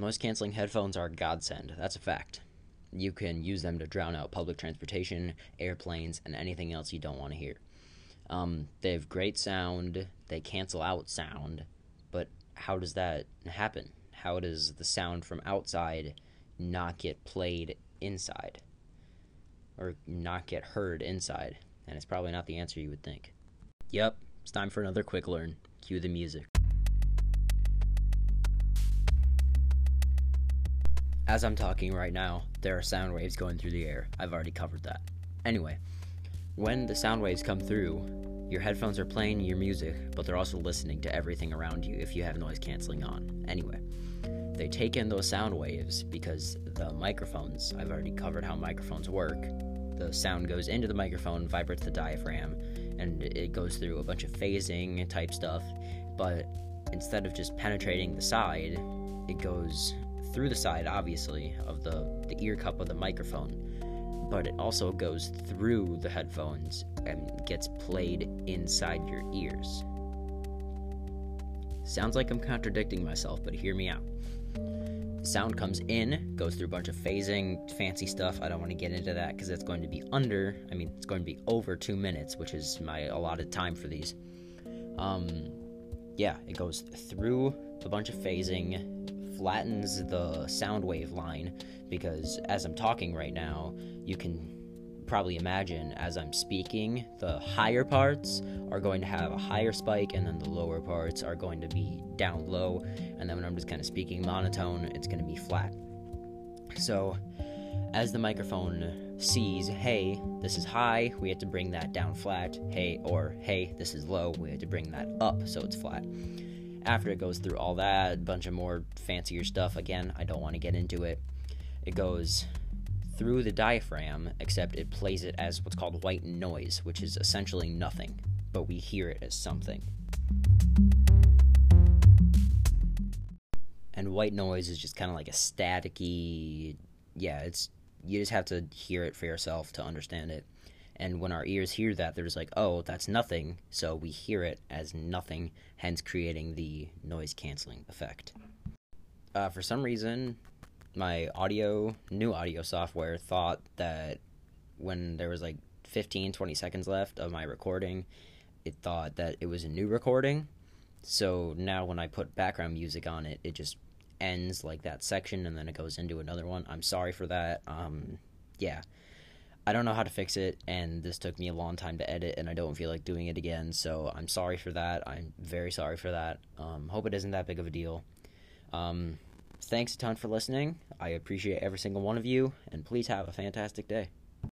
noise canceling headphones are a godsend. That's a fact. You can use them to drown out public transportation, airplanes, and anything else you don't want to hear. Um, they have great sound, they cancel out sound, but how does that happen? How does the sound from outside not get played inside? Or not get heard inside? And it's probably not the answer you would think. Yep, it's time for another quick learn. Cue the music. As I'm talking right now, there are sound waves going through the air. I've already covered that. Anyway, when the sound waves come through, your headphones are playing your music, but they're also listening to everything around you if you have noise canceling on. Anyway, they take in those sound waves because the microphones, I've already covered how microphones work. The sound goes into the microphone, vibrates the diaphragm, and it goes through a bunch of phasing type stuff. But instead of just penetrating the side, it goes through the side, obviously, of the, the ear cup of the microphone, but it also goes through the headphones and gets played inside your ears. Sounds like I'm contradicting myself, but hear me out. Sound comes in, goes through a bunch of phasing, fancy stuff. I don't want to get into that because it's going to be under, I mean, it's going to be over two minutes, which is my allotted time for these. Um, yeah, it goes through a bunch of phasing, flattens the sound wave line because as I'm talking right now, you can probably imagine as I'm speaking, the higher parts are going to have a higher spike, and then the lower parts are going to be down low. And then when I'm just kind of speaking monotone, it's going to be flat. So, as the microphone sees, hey, this is high, we have to bring that down flat. Hey, or hey, this is low, we have to bring that up so it's flat after it goes through all that, bunch of more fancier stuff, again, I don't want to get into it. It goes through the diaphragm, except it plays it as what's called white noise, which is essentially nothing, but we hear it as something. And white noise is just kind of like a staticky, yeah, it's you just have to hear it for yourself to understand it. And when our ears hear that, they're just like, oh, that's nothing. So we hear it as nothing, hence creating the noise canceling effect. Uh, for some reason, my audio, new audio software thought that when there was like 15, 20 seconds left of my recording, it thought that it was a new recording. So now when I put background music on it, it just ends like that section and then it goes into another one. I'm sorry for that. Um, yeah. I don't know how to fix it, and this took me a long time to edit, and I don't feel like doing it again. So I'm sorry for that. I'm very sorry for that. Um, hope it isn't that big of a deal. Um, thanks a ton for listening. I appreciate every single one of you, and please have a fantastic day.